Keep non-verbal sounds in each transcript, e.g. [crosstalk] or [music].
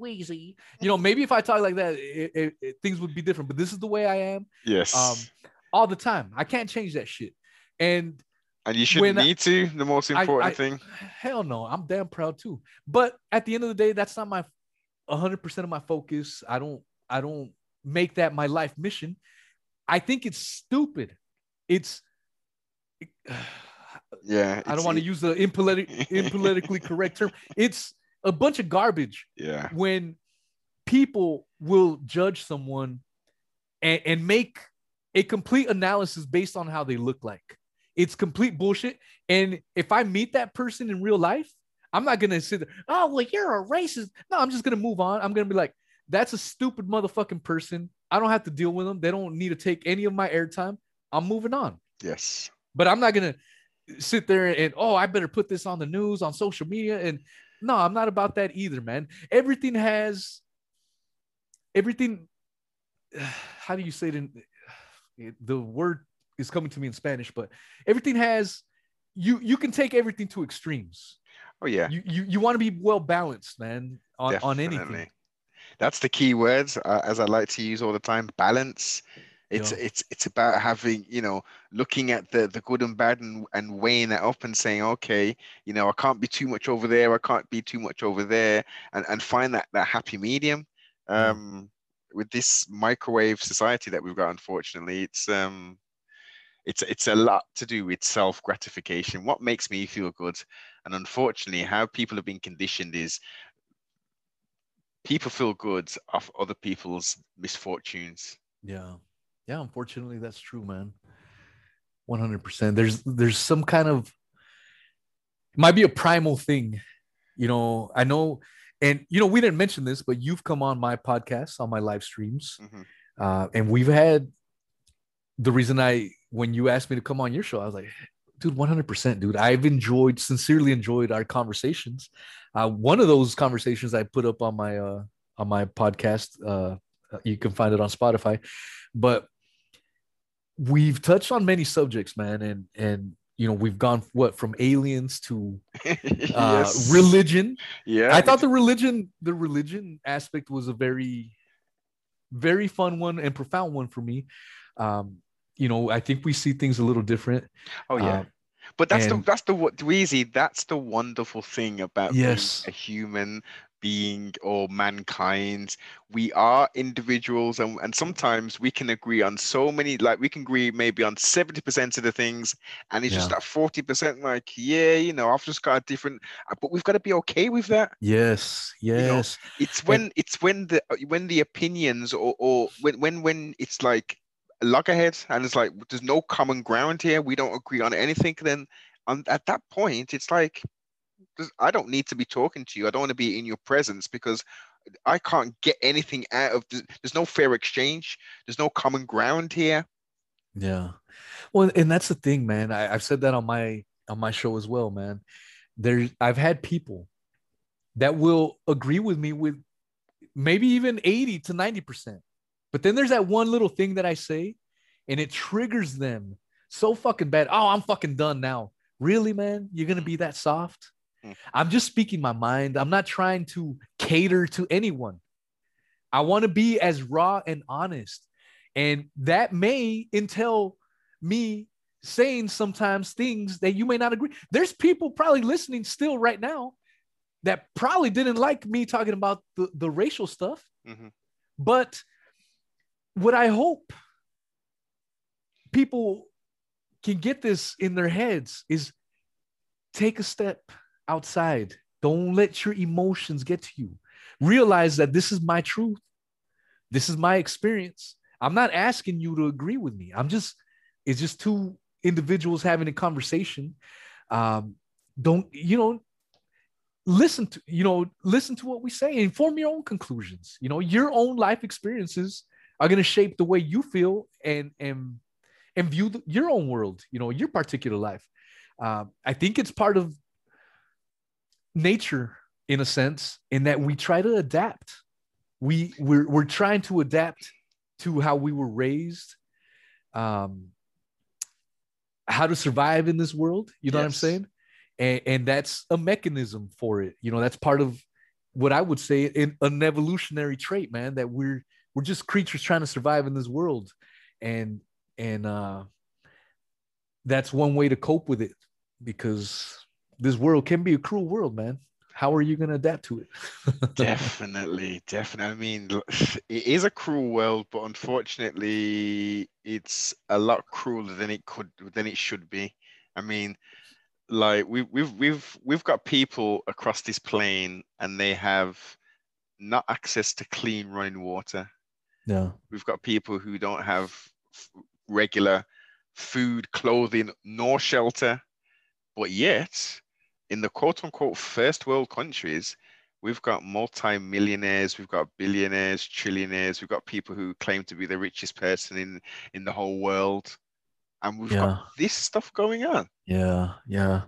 Dweezy. You know, maybe if I talk like that, it, it, it, things would be different. But this is the way I am. Yes. Um, all the time. I can't change that shit. And and you shouldn't when I- need to. The most important I- thing. hell no, I'm damn proud too. But at the end of the day, that's not my 100% of my focus. I don't I don't make that my life mission. I think it's stupid. It's [sighs] Yeah. I don't want to use the impolitic, [laughs] impolitically correct term. It's a bunch of garbage Yeah. when people will judge someone and, and make a complete analysis based on how they look like. It's complete bullshit. And if I meet that person in real life, I'm not gonna sit there, oh well, you're a racist. No, I'm just gonna move on. I'm gonna be like, that's a stupid motherfucking person. I don't have to deal with them. They don't need to take any of my airtime. I'm moving on. Yes. But I'm not gonna sit there and oh, I better put this on the news on social media. And no, I'm not about that either, man. Everything has everything. [sighs] How do you say it in [sighs] the word is coming to me in Spanish, but everything has you you can take everything to extremes. Oh yeah. You you, you want to be well balanced, man, on, on anything. That's the key words, uh, as I like to use all the time. Balance. It's Yeah. it's it's about having you know looking at the the good and bad and, and weighing it up and saying okay you know I can't be too much over there I can't be too much over there and and find that that happy medium. Yeah. Um, with this microwave society that we've got, unfortunately, it's um it's it's a lot to do with self gratification. What makes me feel good, and unfortunately, how people have been conditioned is people feel good off other people's misfortunes. Yeah. Yeah, unfortunately that's true, man. 100%. There's there's some kind of it might be a primal thing. You know, I know and you know we didn't mention this, but you've come on my podcast, on my live streams. Mhm. Uh and we've had the reason I when you asked me to come on your show, I was like, dude, 100%, dude. I've enjoyed sincerely enjoyed our conversations. Uh one of those conversations I put up on my uh on my podcast uh you can find it on Spotify. But we've touched on many subjects, man, and and you know we've gone what from aliens to [laughs] uh, yes. religion. Yeah. I thought the religion the religion aspect was a very very fun one and profound one for me. Um, you know, I think we see things a little different. Oh yeah. Uh, But that's the that's the what Dweezy, that's the wonderful thing about Yes. a human being or mankind. We are individuals and, and sometimes we can agree on so many like we can agree maybe on 70% of the things and it's just that 40% like, yeah, you know, I've just got a different uh, but we've got to be okay with that. Yes, know, yes, It's when it's when the uh, when the opinions or or when when when it's like a loggerhead and it's like there's no common ground here. We don't agree on anything. Then on at that point, it's like I don't need to be talking to you. I don't want to be in your presence because I can't get anything out of. There's, no fair exchange. There's no common ground here. yeah. Well, and that's the thing, man. I, I've said that on my on my show as well, man. There's I've had people that will agree with me with maybe even 80 to 90%. But then there's that one little thing that I say and it triggers them so fucking bad. Oh, I'm fucking done now. Really, man? You're to be that soft? Hmm. I'm just speaking my mind. I'm not trying to cater to anyone. I want to be as raw and honest. And that may entail me saying sometimes things that you may not agree. There's people probably listening still right now that probably didn't like me talking about the, the racial stuff. Mhm. But what I hope people can get this in their heads is take a step outside. Don't let your emotions get to you. Realize that this is my truth. This is my experience. I'm not asking you to agree with me. I'm just, it's just two individuals having a conversation. Um, don't, you know, listen to, you know, listen to what we say and form your own conclusions. You know, your own life experiences are going to shape the way you feel and, and, and view the, your own world, you know, your particular life. Um, I think it's part of nature in a sense, in that we try to adapt. We we're, we're trying to adapt to how we were raised, um, how to survive in this world. You know what I'm saying? And, and that's a mechanism for it. You know, that's part of what I would say in an evolutionary trait, man, that we're we're just creatures trying to survive in this world. And and uh that's one way to cope with it because this world can be a cruel world, man. How are you going to adapt to it? [laughs] definitely, definitely. I mean, [laughs] it is a cruel world, but unfortunately, it's a lot crueler than it could than it should be. I mean, like we, we've we've we've got people across this plane, and they have not access to clean running water. Yeah, we've got people who don't have regular food, clothing, nor shelter, but yet in the quote unquote first world countries, we've got multi-millionaires, we've got billionaires, trillionaires, we've got people who claim to be the richest person in in the whole world. And we've yeah. got this stuff going on. Yeah, yeah.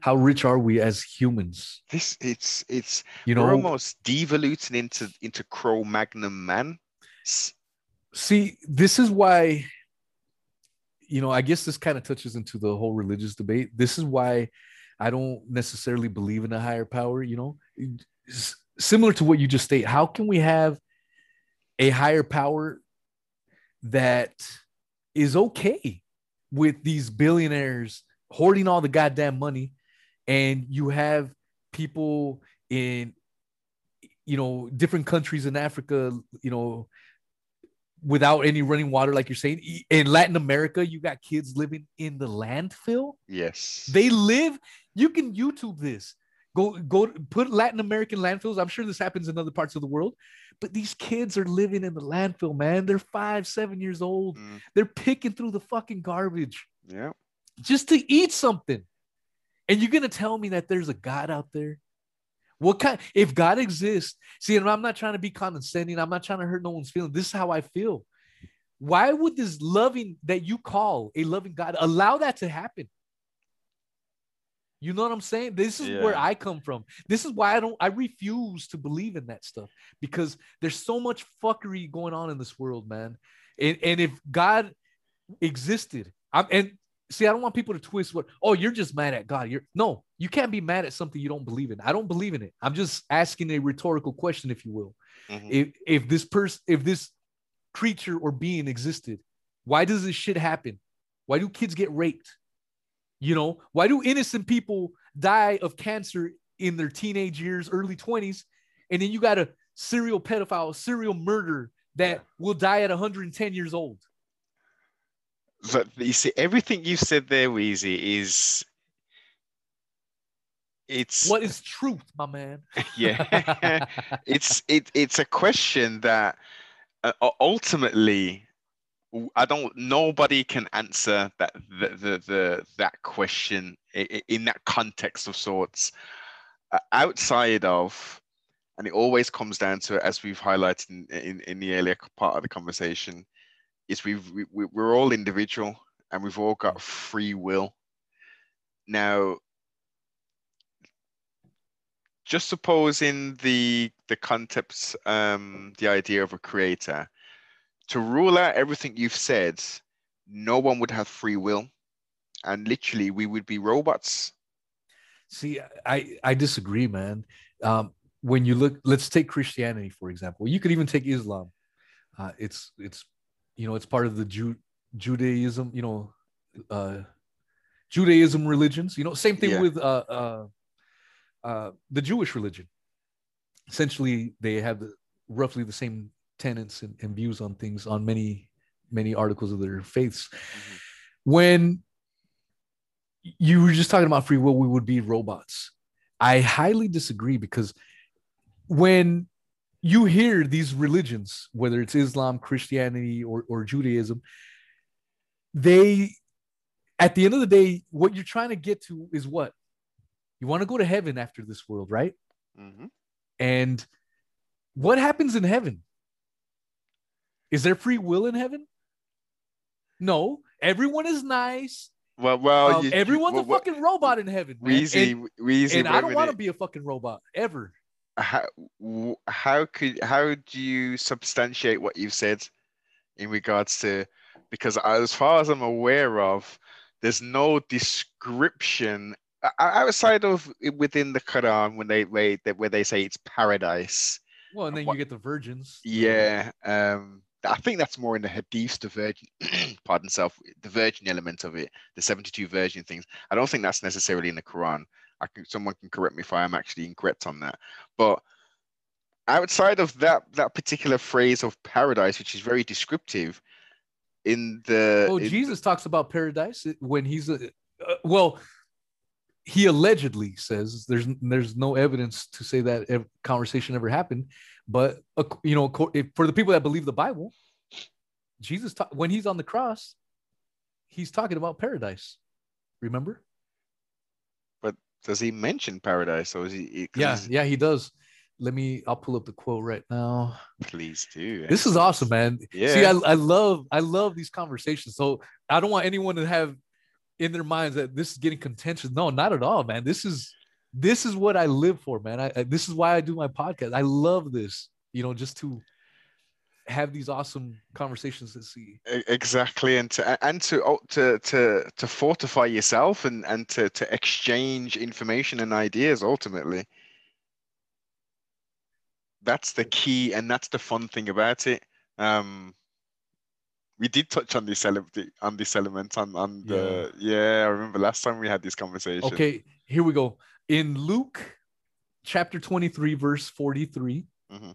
How rich are we as humans? This it's it's you know almost devoluting into into Cro-Magnon man. See, this is why you know, I guess this kind of touches into the whole religious debate. This is why I don't necessarily believe in a higher power, you know. similar to what you just state, how can we have a higher power that is okay with these billionaires hoarding all the goddamn money and you have people in you know different countries in Africa, you know, without any running water, like you're saying. In Latin America, you got kids living in the landfill. Yes. They live, you can YouTube this. Go go put Latin American landfills. I'm sure this happens in other parts of the world, but these kids are living in the landfill, man. They're five, seven years old. Mm. They're picking through the fucking garbage. Yeah. Just to eat something. And you're gonna tell me that there's a God out there what kind if God exists? See, and I'm not trying to be condescending, I'm not trying to hurt no one's feelings. This is how I feel. Why would this loving that you call a loving God allow that to happen? You know what I'm saying? This is yeah. where I come from. This is why I don't I refuse to believe in that stuff because there's so much fuckery going on in this world, man. And, and if God existed, I'm and see, I don't want people to twist what, oh, you're just mad at God. You're no, you can't be mad at something you don't believe in. I don't believe in it. I'm just asking a rhetorical question, if you will. Mm-hmm. If if this person, if this creature or being existed, why does this shit happen? Why do kids get raped? You know, why do innocent people die of cancer in their teenage years, early 20s? And then you got a serial pedophile, serial murder that will die at 110 years old but you see, everything you said there, Wheezy, is it's what is truth, my man. [laughs] yeah, [laughs] it's it it's a question that uh, ultimately I don't. Nobody can answer that the the, the that question in that context of sorts uh, outside of, and it always comes down to as we've highlighted in, in, in the earlier part of the conversation is we've we, we're all individual and we've all got free will. Now just supposing the the concepts um the idea of a creator to rule out everything you've said no one would have free will. And literally we would be robots. See i i disagree man. Um when you look let's take christianity for example. You could even take islam. Uh, it's it's you know it's part of the Ju- Judaism, you know, uh, Judaism religions. You know, same thing yeah. with uh, uh, uh, the Jewish religion. Essentially, they have the, roughly the same tenets and, and, views on things on many many articles of their faiths. Mm-hmm. When you were just talking about free will, we would be robots. I highly disagree because when you hear these religions, whether it's Islam, Christianity, or, or Judaism, they, at the end of the day, what you're trying to get to is what? You want to go to heaven after this world, right? Mm-hmm. And what happens in heaven? Is there free will in heaven? No, everyone is nice. Well, well, um, you, everyone's well, a fucking robot in heaven. Weezy, and, Weezy, and I don't want to be a fucking robot ever how how could how do you substantiate what you've said in regards to because as far as I'm aware of, there's no description outside of within the Quran when they where they, where they say it's paradise. Well, and then What- you get the virgins. Yeah, um, I think that's more in the Hadiths, the virgin, [clears throat] pardon self, the virgin element of it, the 72 virgin things. I don't think that's necessarily in the Quran. I can someone can correct me if I am actually incorrect on that. But outside of that that particular phrase of paradise, which is very descriptive, in the Oh, in- Jesus talks about paradise when he's a uh, well. He allegedly says there's there's no evidence to say that conversation ever happened, but uh, you know if, for the people that believe the Bible, Jesus ta- when he's on the cross, he's talking about paradise. Remember? Does he mention paradise or is he? Yeah, yeah, he does. Let me. I'll pull up the quote right now. Please do. This is awesome, man. Yeah. See, I, I love I love these conversations. So I don't want anyone to have in their minds that this is getting contentious. No, not at all, man. This is this is what I live for, man. I, I this is why I do my podcast. I love this, you know, just to have these awesome conversations to see. Exactly and to and to oh, to to to fortify yourself and and to to exchange information and ideas ultimately that's the key and that's the fun thing about it um we did touch on this element on this element on on the yeah i remember last time we had this conversation Okay, here we go. In Luke chapter 23, verse 43, Mhm.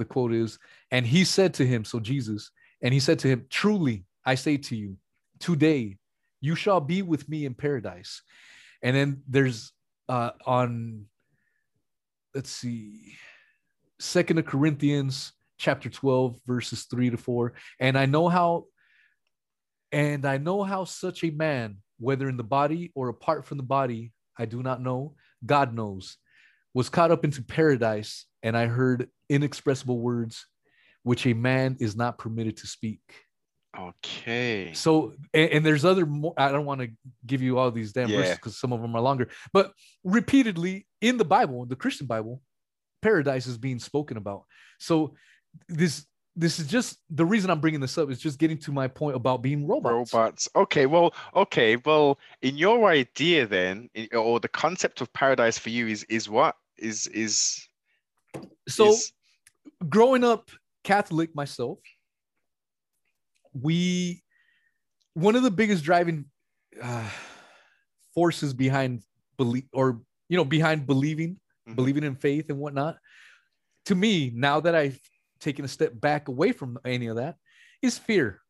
The quote is, and he said to him, so Jesus, and he said to him, Truly, I say to you, today you shall be with me in paradise. And then there's uh on let's see, Second of Corinthians chapter 12, verses 3 to 4. And I know how and I know how such a man, whether in the body or apart from the body, I do not know, God knows, was caught up into paradise, and I heard inexpressible words which a man is not permitted to speak. okay So, and, and there's other more, I don't want to give you all these damn verses because some of them are longer, but repeatedly in the Bible, the Christian Bible, paradise is being spoken about. So, this this is just the reason I'm bringing this up is just getting to my point about being robots. robots okay well okay well in your idea then i- or the concept of paradise for you is is what is is So, is- growing up Catholic myself, we one of the biggest driving uh, forces behind belief or you know behind believing Mhm. believing in faith and whatnot to me now that i've taken a step back away from any of that is fear.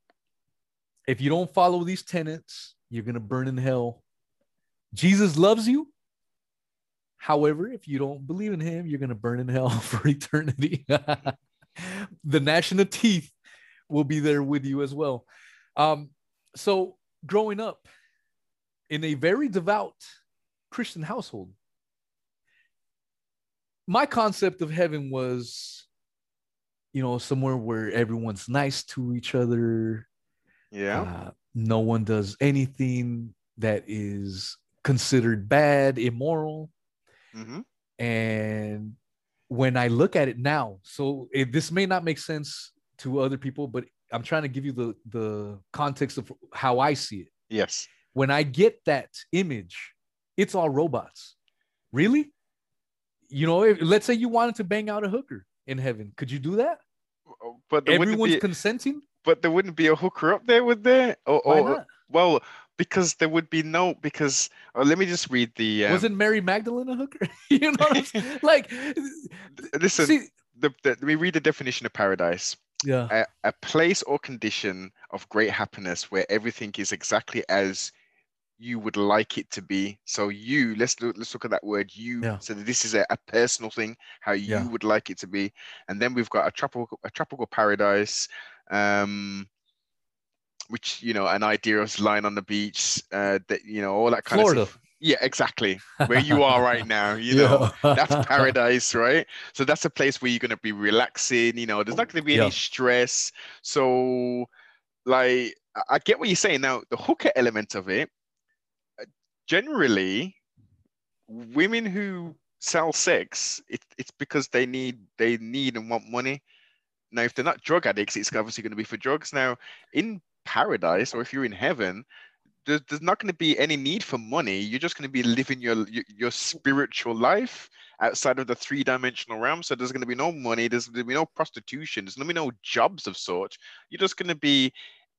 If you don't follow these tenets you're going to burn in hell. Jesus loves you. However if you don't believe in him you're going to burn in hell [laughs] for eternity. [laughs] The gnashing of teeth will be there with you as well. Um, so growing up in a very devout Christian household, my concept of heaven was, you know, somewhere where everyone's nice to each other. yeah Uh, no one does anything that is considered bad, immoral. hmm And when I look at it now, so it, this may not make sense to other people, but I'm trying to give you the the context of how I see it. yes When I get that image, it's all robots. Really? You know, if, let's say you wanted to bang out a hooker in heaven, could you do that? but there wouldn't Everyone's be consenting. but there wouldn't be a hooker up there would there or, Why or not? well because there would be no because oh, let me just read the um, Wasn't Mary Magdalene a hooker? [laughs] you know what I'm saying? [laughs] Like, listen see, the, the, let me read the definition of paradise yeah, a, a place or condition of great happiness where everything is exactly as you would like it to be so you let's look let's look at that word you Yeah. so this is a, a personal thing how you Yeah. would like it to be and then we've got a tropical a tropical paradise um which you know an idea of lying on the beach uh that you know all that kind Florida. of stuff yeah exactly where you are right now you know [laughs] that's paradise, right? So that's a place where you're gonna be relaxing. You know, there's not gonna be Yeah. any stress. So, like, I- get what you're saying. Now, the hooker element of it, generally, women who sell sex, it, it's because they need they need and want money. Now, if they're not drug addicts, it's obviously going to be for drugs. Now, in paradise, or if you're in heaven, there's, there's not going to be any need for money. You're just going to be living your, your your spiritual life outside of the three dimensional realm. So there's going to be no money. There's going to be no prostitution. There's going to be no jobs of sort. You're just going to be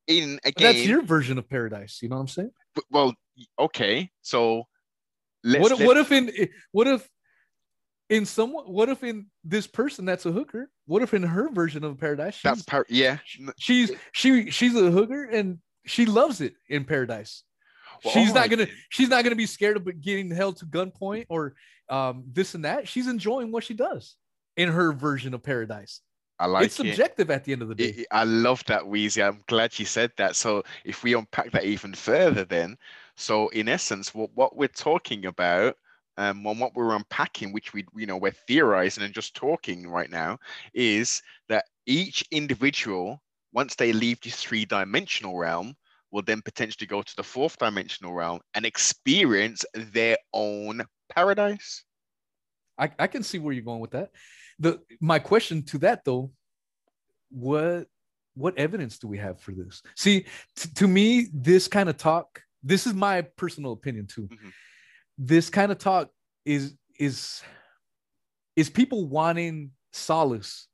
in again. That's your version of paradise. You know what I'm saying? Well, okay. So let's, what, what if in what if in someone what if in this person that's a hooker what if in her version of paradise she's, that's par- yeah. She's she she's a hooker and she loves it in paradise Well, she's oh, not gonna she's not gonna be scared of getting held to gunpoint or um this and that she's enjoying what she does in her version of paradise I like it's it. subjective at the end of the day It- it- I love that, Wheezy. I'm glad you said that. So if we unpack that even further, then, so in essence, what, what we're talking about, um, and what we're unpacking, which we, you know, we're theorizing and just talking right now, is that each individual, once they leave this three-dimensional realm, will then potentially go to the fourth dimensional realm and experience their own paradise. I, I can see where you're going with that. The my question to that though, what what evidence do we have for this? See, t- to me, this kind of talk, this is my personal opinion too. Mhm. This kind of talk is is is people wanting solace,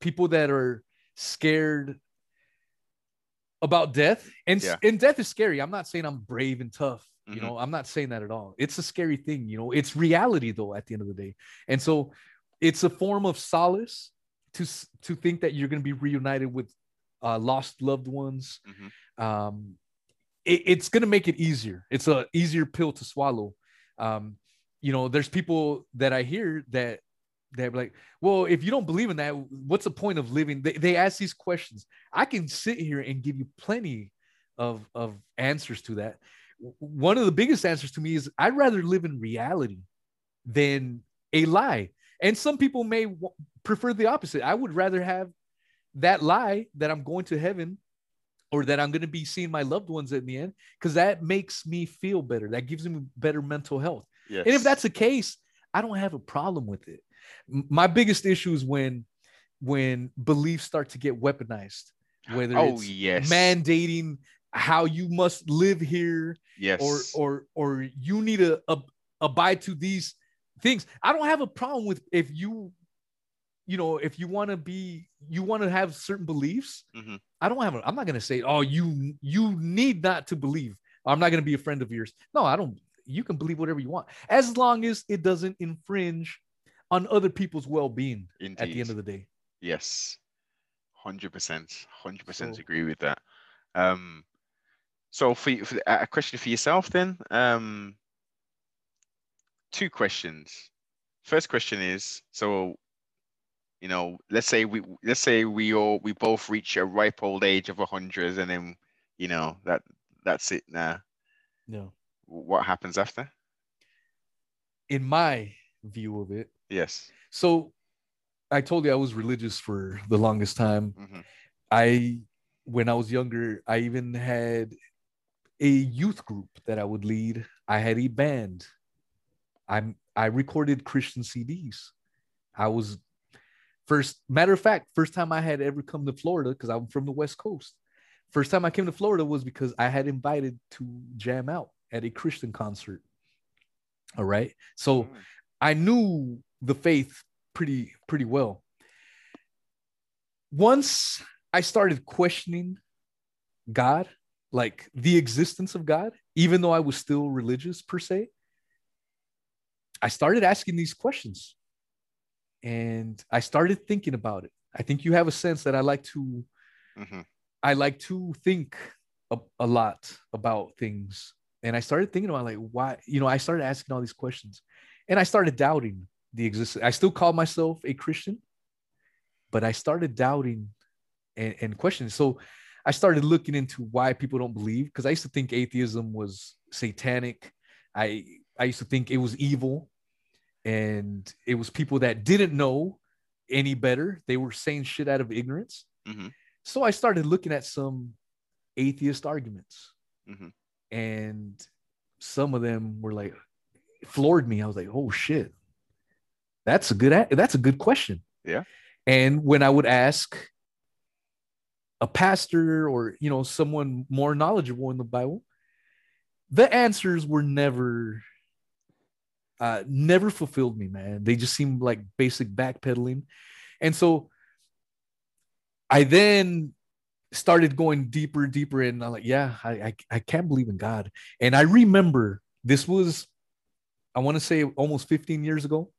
people that are scared about death, and Yeah. and death is scary. I'm not saying I'm brave and tough. You Mhm. know, I'm not saying that at all. It's a scary thing. You know, it's reality though. At the end of the day, and so it's a form of solace to to think that you're going to be reunited with uh, lost loved ones. Mhm. Um, it- it's going to make it easier. It's a easier pill to swallow. Um, you know, there's people that I hear that they're like, well, if you don't believe in that, what's the point of living? They, they ask these questions. I can sit here and give you plenty of of answers to that. One of the biggest answers to me is I'd rather live in reality than a lie. And some people may w- prefer the opposite. I would rather have that lie that I'm going to heaven or that I'm going to be seeing my loved ones in the end because that makes me feel better. That gives me better mental health. Yes. And if that's the case, I don't have a problem with it. My biggest issue is when when beliefs start to get weaponized, whether oh it's yes, mandating how you must live here yes, or or or you need to ab- abide to these things. I don't have a problem with if you you know if you want to be you want to have certain beliefs. Mhm. I don't have a, I'm not going to say oh you you need not to believe. I'm not going to be a friend of yours. No, I don't you can believe whatever you want as long as it doesn't infringe on other people's well-being at the end of the day. Yes, hundred percent, hundred percent agree with that. Um, so for, for a question for yourself then, um, two questions. First question is so, you know, let's say we let's say we all we both reach a ripe old age of a hundred, and then you know that that's it now. No. What happens after? In my view of it, Yes. So I told you I was religious for the longest time. Mhm. I when I was younger, I even had a youth group that I would lead. I had a band. I'm I recorded Christian CDs. I was first matter of fact, first time I had ever come to Florida because I'm from the West Coast. First time I came to Florida was because I had invited to jam out at a Christian concert. All right. So Mm. I knew the faith pretty pretty well. Once I started questioning God, like the existence of God, even though I was still religious per se, I started asking these questions. And I started thinking about it. I think you have a sense that I like to Mhm. I like to think a, a lot about things. And I started thinking about like why, you know, I started asking all these questions and I started doubting the existence. I still call myself a Christian, but I started doubting and, and questioning. So I started looking into why people don't believe because I used to think atheism was satanic. I I used to think it was evil and it was people that didn't know any better. They were saying shit out of ignorance. Mhm. So I started looking at some atheist arguments, Mhm. and some of them were like floored me. I was like, "Oh shit, that's a good that's a good question." Yeah. And when I would ask a pastor or you know someone more knowledgeable in the Bible, the answers were never uh never fulfilled me man. They just seemed like basic backpedaling. And so i then started going deeper deeper and i'm like yeah I, I i can't believe in god. And i remember this was i want to say almost 15 years ago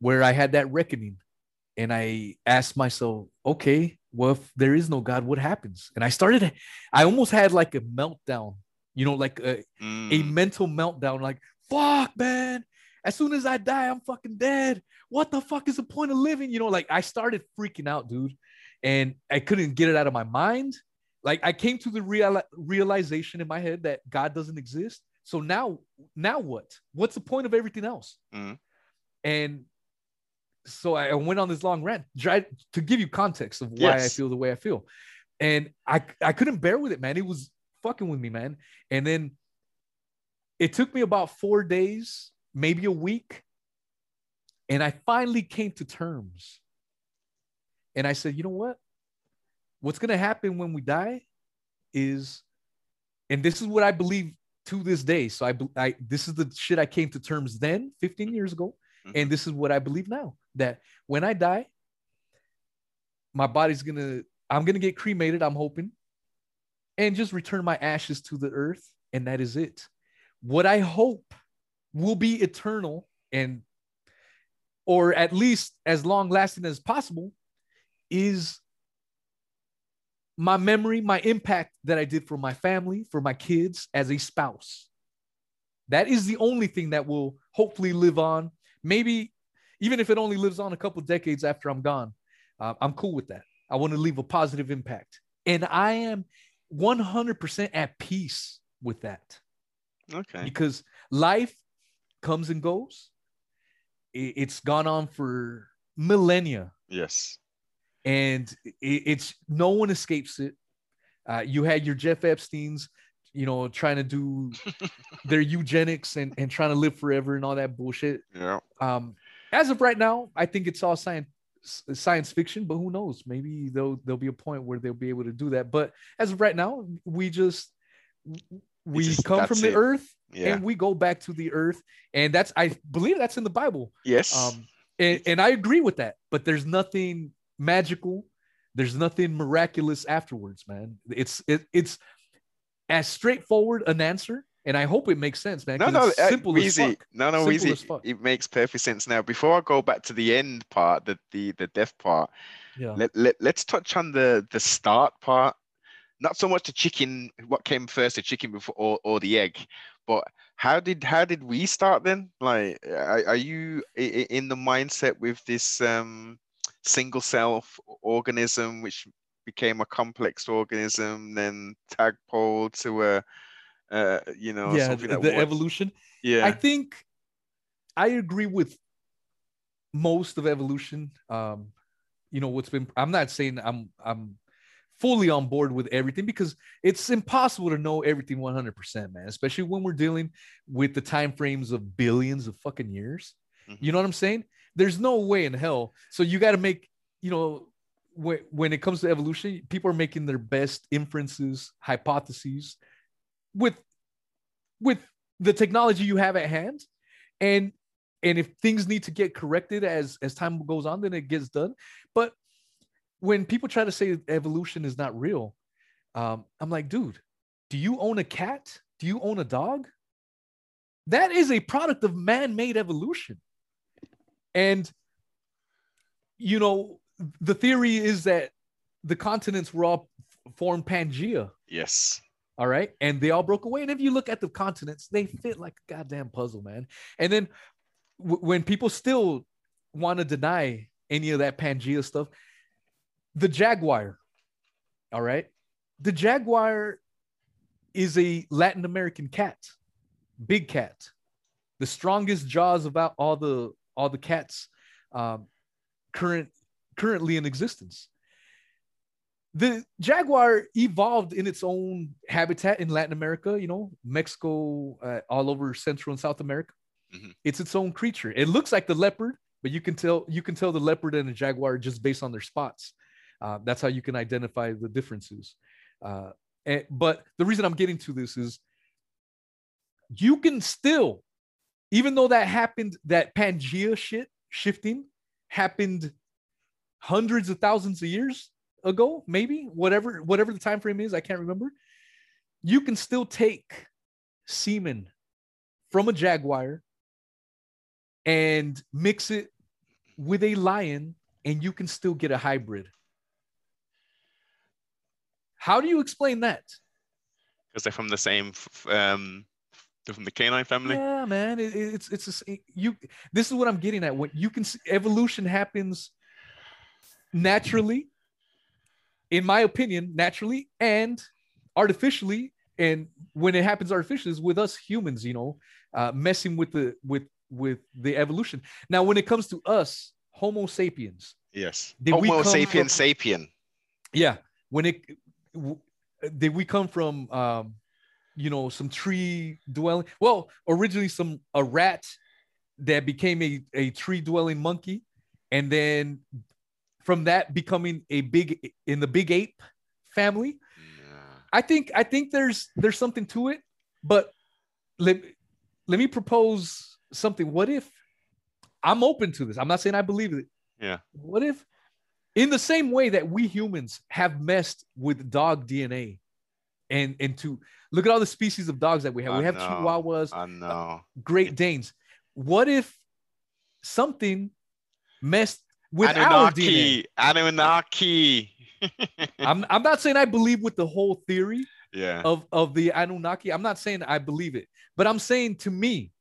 where i had that reckoning. And i asked myself okay well if there is no god what happens? And i started i almost had like a meltdown you know like a, a Mm. mental meltdown like fuck man as soon as i die i'm fucking dead what the fuck is the point of living you know like i started freaking out dude and i couldn't get it out of my mind like i came to the real realization in my head that god doesn't exist so now now what what's the point of everything else Mhm. and so I went on this long rant try to give you context of why I feel the way I feel. And I I couldn't bear with it, man. It was fucking with me, man. And then it took me about four days, maybe a week. And I finally came to terms. And I said, you know what? What's gonna happen when we die is, and this is what I believe to this day. So I, I this is the shit I came to terms then, 15 years ago, mm-hmm. and this is what I believe now that when I die, my body's gonna, I'm gonna get cremated. I'm hoping, and just return my ashes to the earth, and that is it. What I hope will be eternal and, or at least as long lasting as possible, is my memory, my impact that I did for my family, for my kids as a spouse. That is the only thing that will hopefully live on. Maybe even if it only lives on a couple decades after I'm gone, uh, I'm cool with that. I want to leave a positive impact. And I am 100% at peace with that Okay. because life comes and goes. It's gone on for millennia Yes. and it's no one escapes it. Uh, you had your Jeff Epstein's, you know, trying to do [laughs] their eugenics and, and trying to live forever and all that bullshit. Yeah. Um, as of right now, I think it's all science science fiction, but who knows? Maybe there'll there'll be a point where they'll be able to do that. But as of right now, we just we just- come from the it. earth Yeah. and we go back to the earth, and that's I believe that's in the Bible. yes. Um, and, and I agree with that, but there's nothing magical. There's nothing miraculous afterwards, man. It's it, it's as straightforward an answer, and I hope it makes sense, man. No, no, it's uh, simple as Weezy. fuck. No, no, Simple fuck. It makes perfect sense now. Before I go back to the end part, the the the death part, Yeah. let, let let's touch on the the start part. Not so much the chicken, what came first, the chicken before or, or the egg, but how did how did we start then? Like, are, are you in the mindset with this um single cell organism, which became a complex organism, then tadpole to a, uh, you know, yeah, something the, that the was- evolution. Yeah. I think I agree with most of evolution. Um, you know what's been. I'm not saying I'm I'm fully on board with everything because it's impossible to know everything 100%, man. Especially when we're dealing with the time frames of billions of fucking years. Mhm. You know what I'm saying? There's no way in hell. So you got to make. You know, when when it comes to evolution, people are making their best inferences, hypotheses, with with the technology you have at hand and and if things need to get corrected as as time goes on then it gets done but when people try to say evolution is not real um, i'm like dude do you own a cat do you own a dog that is a product of man-made evolution and you know the theory is that the continents were all formed pangea Yes. all right. And they all broke away. And if you look at the continents, they fit like a goddamn puzzle, man. And then w- when people still want to deny any of that Pangea stuff, the Jaguar, all right. The Jaguar is a Latin American cat, big cat, the strongest jaws about all the all the cats um, current currently in existence the jaguar evolved in its own habitat in Latin America, you know, Mexico, uh, all over Central and South America. Mhm. It's its own creature. It looks like the leopard, but you can tell you can tell the leopard and the jaguar just based on their spots. Uh, that's how you can identify the differences. Uh, and, but the reason I'm getting to this is you can still, even though that happened, that Pangea shit shifting happened hundreds of thousands of years ago, maybe whatever whatever the time frame is, I can't remember. You can still take semen from a jaguar and mix it with a lion, and you can still get a hybrid. How do you explain that? Because they're from the same, um, they're from the canine family. Yeah, man, it, it's it's a, you. This is what I'm getting at. When you can see, evolution happens naturally, in my opinion, naturally and artificially. And when it happens artificially, is with us humans, you know, uh, messing with the with with the evolution. Now, when it comes to us, Homo sapiens. Yes. Homo sapien from, sapien. Yeah. When it did we come from um, you know some tree dwelling? Well originally some a rat that became a, a tree dwelling monkey and then from that becoming a big in the big ape family. I think i think there's there's something to it but let, let me propose something. What if i'm open to this. I'm not saying i believe it. Yeah. What if in the same way that we humans have messed with dog DNA and and to look at all the species of dogs that we have. I we have know, Chihuahuas, I know. Uh, Great Danes. What if something messed with Anunnaki, our DNA? Anunnaki. [laughs] I'm I'm not saying I believe with the whole theory yeah. of of the Anunnaki. I'm not saying I believe it, but I'm saying to me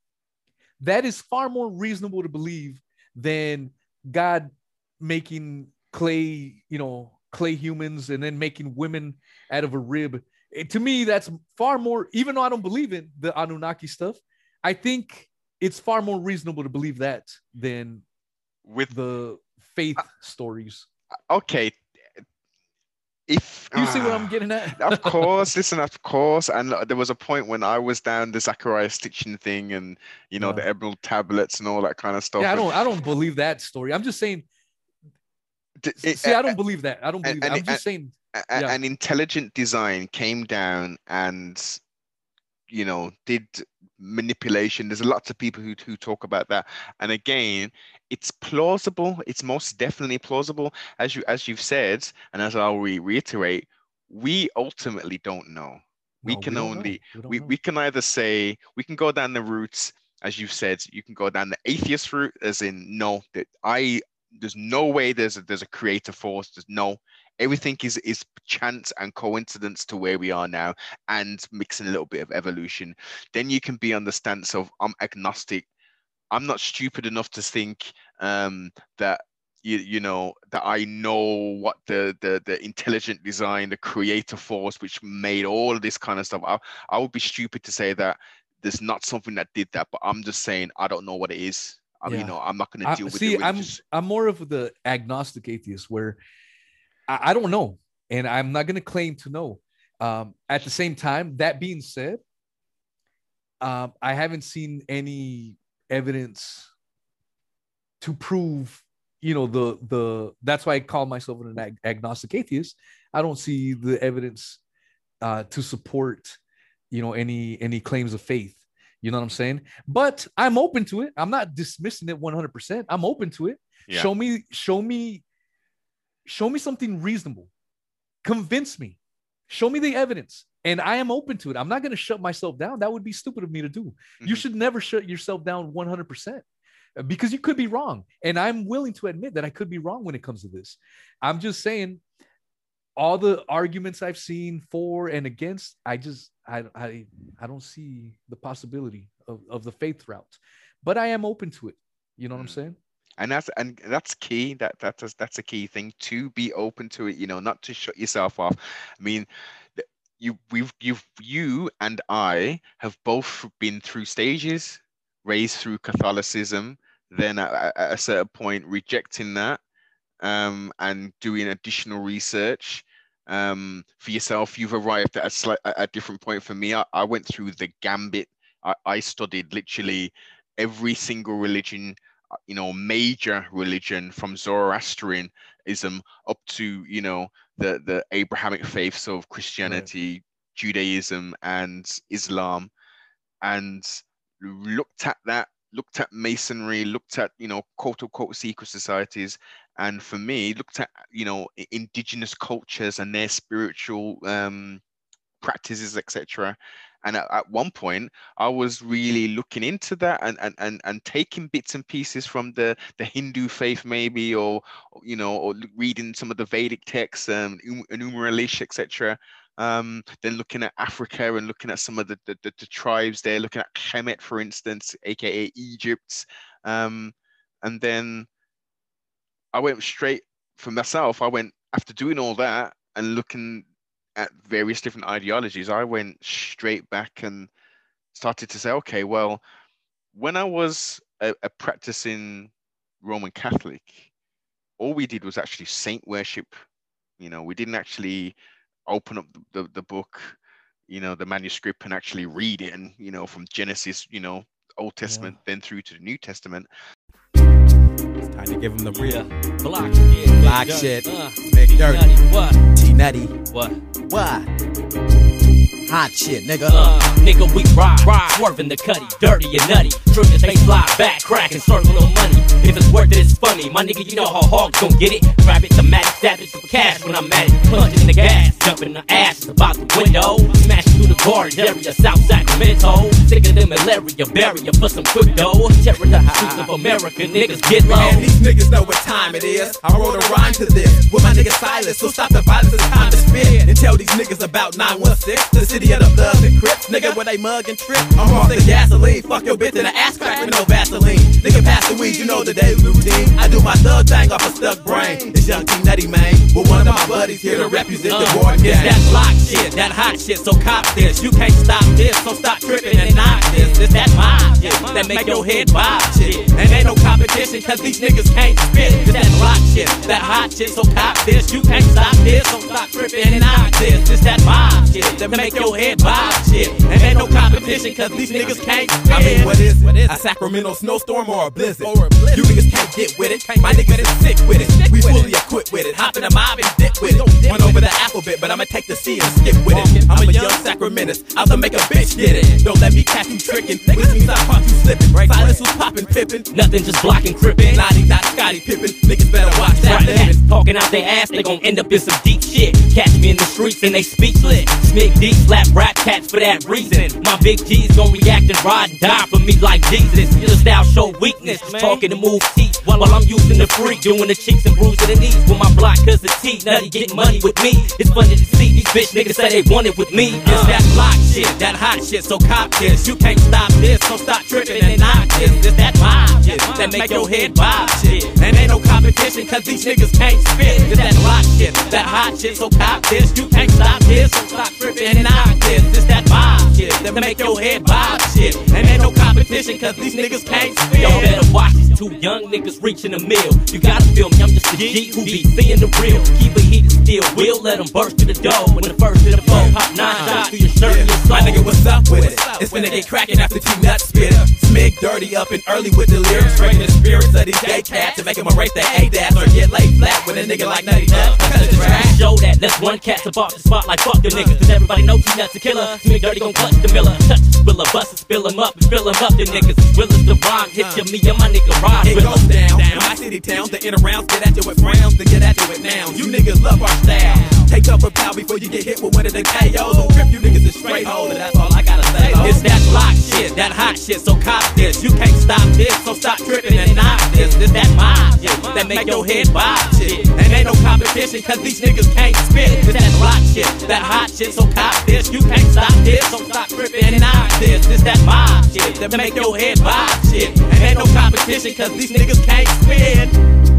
that is far more reasonable to believe than God making clay, you know, clay humans and then making women out of a rib. It, to me, that's far more, even though I don't believe in the Anunnaki stuff, I think it's far more reasonable to believe that than with the faith uh, stories. Okay. If you uh, see what I'm ah, getting at, of [laughs] course, listen, of course, and there was a point when I was down the Zecharia Sitchin thing, and you know yeah. the emerald tablets and all that kind of stuff. Yeah, I don't, I don't believe that story. I'm just saying it, eh, See, I eh, don't eh, believe that. I don't believe that. I'm just saying. Yeah. An intelligent design came down and, you know, did manipulation. There's lots of people who who talk about that. And again, it's plausible. It's most definitely plausible, as you as you've said, and as I'll re- reiterate. We ultimately don't know. We no, can we only we, we, we can either say we can go down the routes as you've said, you can go down the atheist route, as in no, that I there's no way there's a, there's a creative force. There's no everything is is chance and coincidence to where we are now, and mixing a little bit of evolution. Then you can be on the stance of I'm agnostic. I'm not stupid enough to think um, that you, you know that I know what the, the the intelligent design, the creative force which made all this kind of stuff. I, I would be stupid to say that there's not something that did that, but I'm just saying I don't know what it is. I yeah. you know, I'm not going to deal I, with see, it. I'm I'm more of the agnostic atheist where I, I don't know, and I'm not going to claim to know. Um, at the same time, that being said, um, I haven't seen any evidence to prove, you know, the the. That's why I call myself an ag- agnostic atheist. I don't see the evidence uh, to support, you know, any any claims of faith. You know what I'm saying? But I'm open to it. I'm not dismissing it 100%. I'm open to it. Yeah. Show me, show me, show me something reasonable. Convince me. Show me the evidence. And I am open to it. I'm not going to shut myself down. That would be stupid of me to do. Mm-hmm. You should never shut yourself down 100% because you could be wrong. And I'm willing to admit that I could be wrong when it comes to this. I'm just saying all the arguments I've seen for and against, I just I I I don't see the possibility of, of the faith route. But I am open to it. You know what I'm mm. saying? And that's and that's key. That that's that's a key thing to be open to it. You know, not to shut yourself off. I mean, you we've you've you and I have both been through stages, raised through Catholicism, then at, at a certain point rejecting that, um, and doing additional research um, for yourself. You've arrived at a, a different point for me. I, I went through the gambit. I, I studied literally every single religion, uh, you know, major religion from Zoroastrianism up to, you know, the, the Abrahamic faiths of Christianity, right. Judaism, and Islam. and looked at that, looked at masonry, looked at you know quote unquote secret societies, and for me, looked at you know indigenous cultures and their spiritual um, practices, etc. And at, at, one point, I was really looking into that and, and, and, and taking bits and pieces from the, the Hindu faith, maybe, or, you know, or reading some of the Vedic texts, um, Enuma etc. Um, then looking at Africa and looking at some of the, the, the, the tribes there, looking at Kemet, for instance, aka Egypt. Um, and then I went straight for myself. I went after doing all that and looking at various different ideologies, I went straight back and started to say, okay, well, when I was a, a practicing Roman Catholic, all we did was actually saint worship. You know, we didn't actually open up the, the, the book, you know, the manuscript and actually read it and, you know, from Genesis, you know, Old Testament, yeah. then through to the New Testament. It's time to give him the real. Block shit. Block shit. Uh, Make dirty. What? T Nutty. What? What? Hot shit, nigga. Uh, nigga, we ride, ride, swerving the cutty, dirty and nutty. Triggers, they fly back, cracking, circle no money. If it's worth it, it's funny. My nigga, you know how hogs gon' get it. Grab it, the magic savage for cash when I'm at it. Plunging in the gas, jumping the ass about the window. Smashing through the garden area, South Sacramento. Sicker than malaria, barrier for some quick dough. Terror the streets of America, niggas get low. Man, these niggas know what time it is. I wrote a rhyme to this with my nigga Silas, so stop the violence, it's time to spit. And tell these niggas about 916, the of the Bloods and Crips. Nigga, where they mug and trip. I'm off the gasoline, fuck your bitch in the ass crack with no Vaseline. Nigga, pass the weed, you know the daily routine. I do my thug thing off a stuck brain. It's Young King Nutty, man. With one of my buddies here to represent uh, the board It's that block shit, that hot shit, so cop this. You can't stop this, so stop tripping and knock this. It's that vibe shit that make your head vibe shit. And ain't no competition, cause these niggas can't spit. It's that block shit, that hot shit, so cop this. You can't stop this, so stop tripping and knock this. It's that vibe shit that make your head vibe shit. And ain't no competition, cause these niggas can't spit. I mean, what is it? A Sacramento snowstorm or a blizzard? Or a blizzard. You niggas can't get with it. My niggas is sick with it. We fully equipped. Hop in the mob and dip with it. Run over the alphabet, but I'ma take the C and skip with it. I'm a young Sacramentist. I'll make a bitch get it. Don't let me catch you tricking. Which means I caught you slipping. Silence was popping, pippin'. Nothing just blocking, crippin'. Naughty, not Scottie Pippen. Niggas better watch that. Right, talking out their ass, they gon' end up in some deep shit. Catch me in the streets and they speechless. Smick deep, slap rap cats for that reason. My big G's gon' react and ride and die for me like Jesus. Your style show weakness. Talking to move teeth while I'm using the freak. Doing the cheeks and bruising the knees with my block cause the T. Now Nutty getting money with me. It's funny to see these bitch niggas say they want it with me. It's that block shit, that hot shit, so cop this. You can't stop this, so stop tripping and knock this. It's that vibe shit that make your head vibe shit. And ain't no competition cause these niggas can't spit. It's that block shit, that hot shit, so cop this. You can't stop this, so stop tripping and knock this. It's that vibe shit that make your head vibe shit. And ain't no competition cause these niggas can't spit. Y'all better watch these two young niggas reaching a mill. You gotta feel me, I'm just a G who be seeing the real. Keep it heated still, will let them burst to the door. When the first to the floor, pop nine shots to your shirt and your. My nigga, what's up with it? It's finna get cracking after T nuts spit. Smig dirty up and early with the lyrics. Breaking the spirits of these gay cats to make them erase their A-dash or get laid flat with a nigga like Nutty Nut. Cause the. Show that, let's one cat to box the spot like fuck the niggas. Cause everybody know T nuts a killer. Smig dirty gon' clutch the miller. Touch the spiller, bust it, spill him up and fill him up. The niggas as real the rhyme. Hit uh. you, me and my nigga ride. It goes down. down. My city towns, the inner rounds, get at you with frowns, then get at you with nouns. You niggas love our style. Take up a pal before you get hit with one of the KOs. Don't trip you niggas is straight hole, and that's all I gotta say. It's that block shit, that hot shit, so cop this. You can't stop this, so stop tripping and knock this. This that mob shit, that make your head vibe shit. And ain't no competition, cause these niggas can't spit. It's that block shit, that hot shit, so cop this. You can't stop this, so stop tripping and knock this. This that mob shit, that make your head vibe shit. And ain't no competition, cause these niggas can't spit.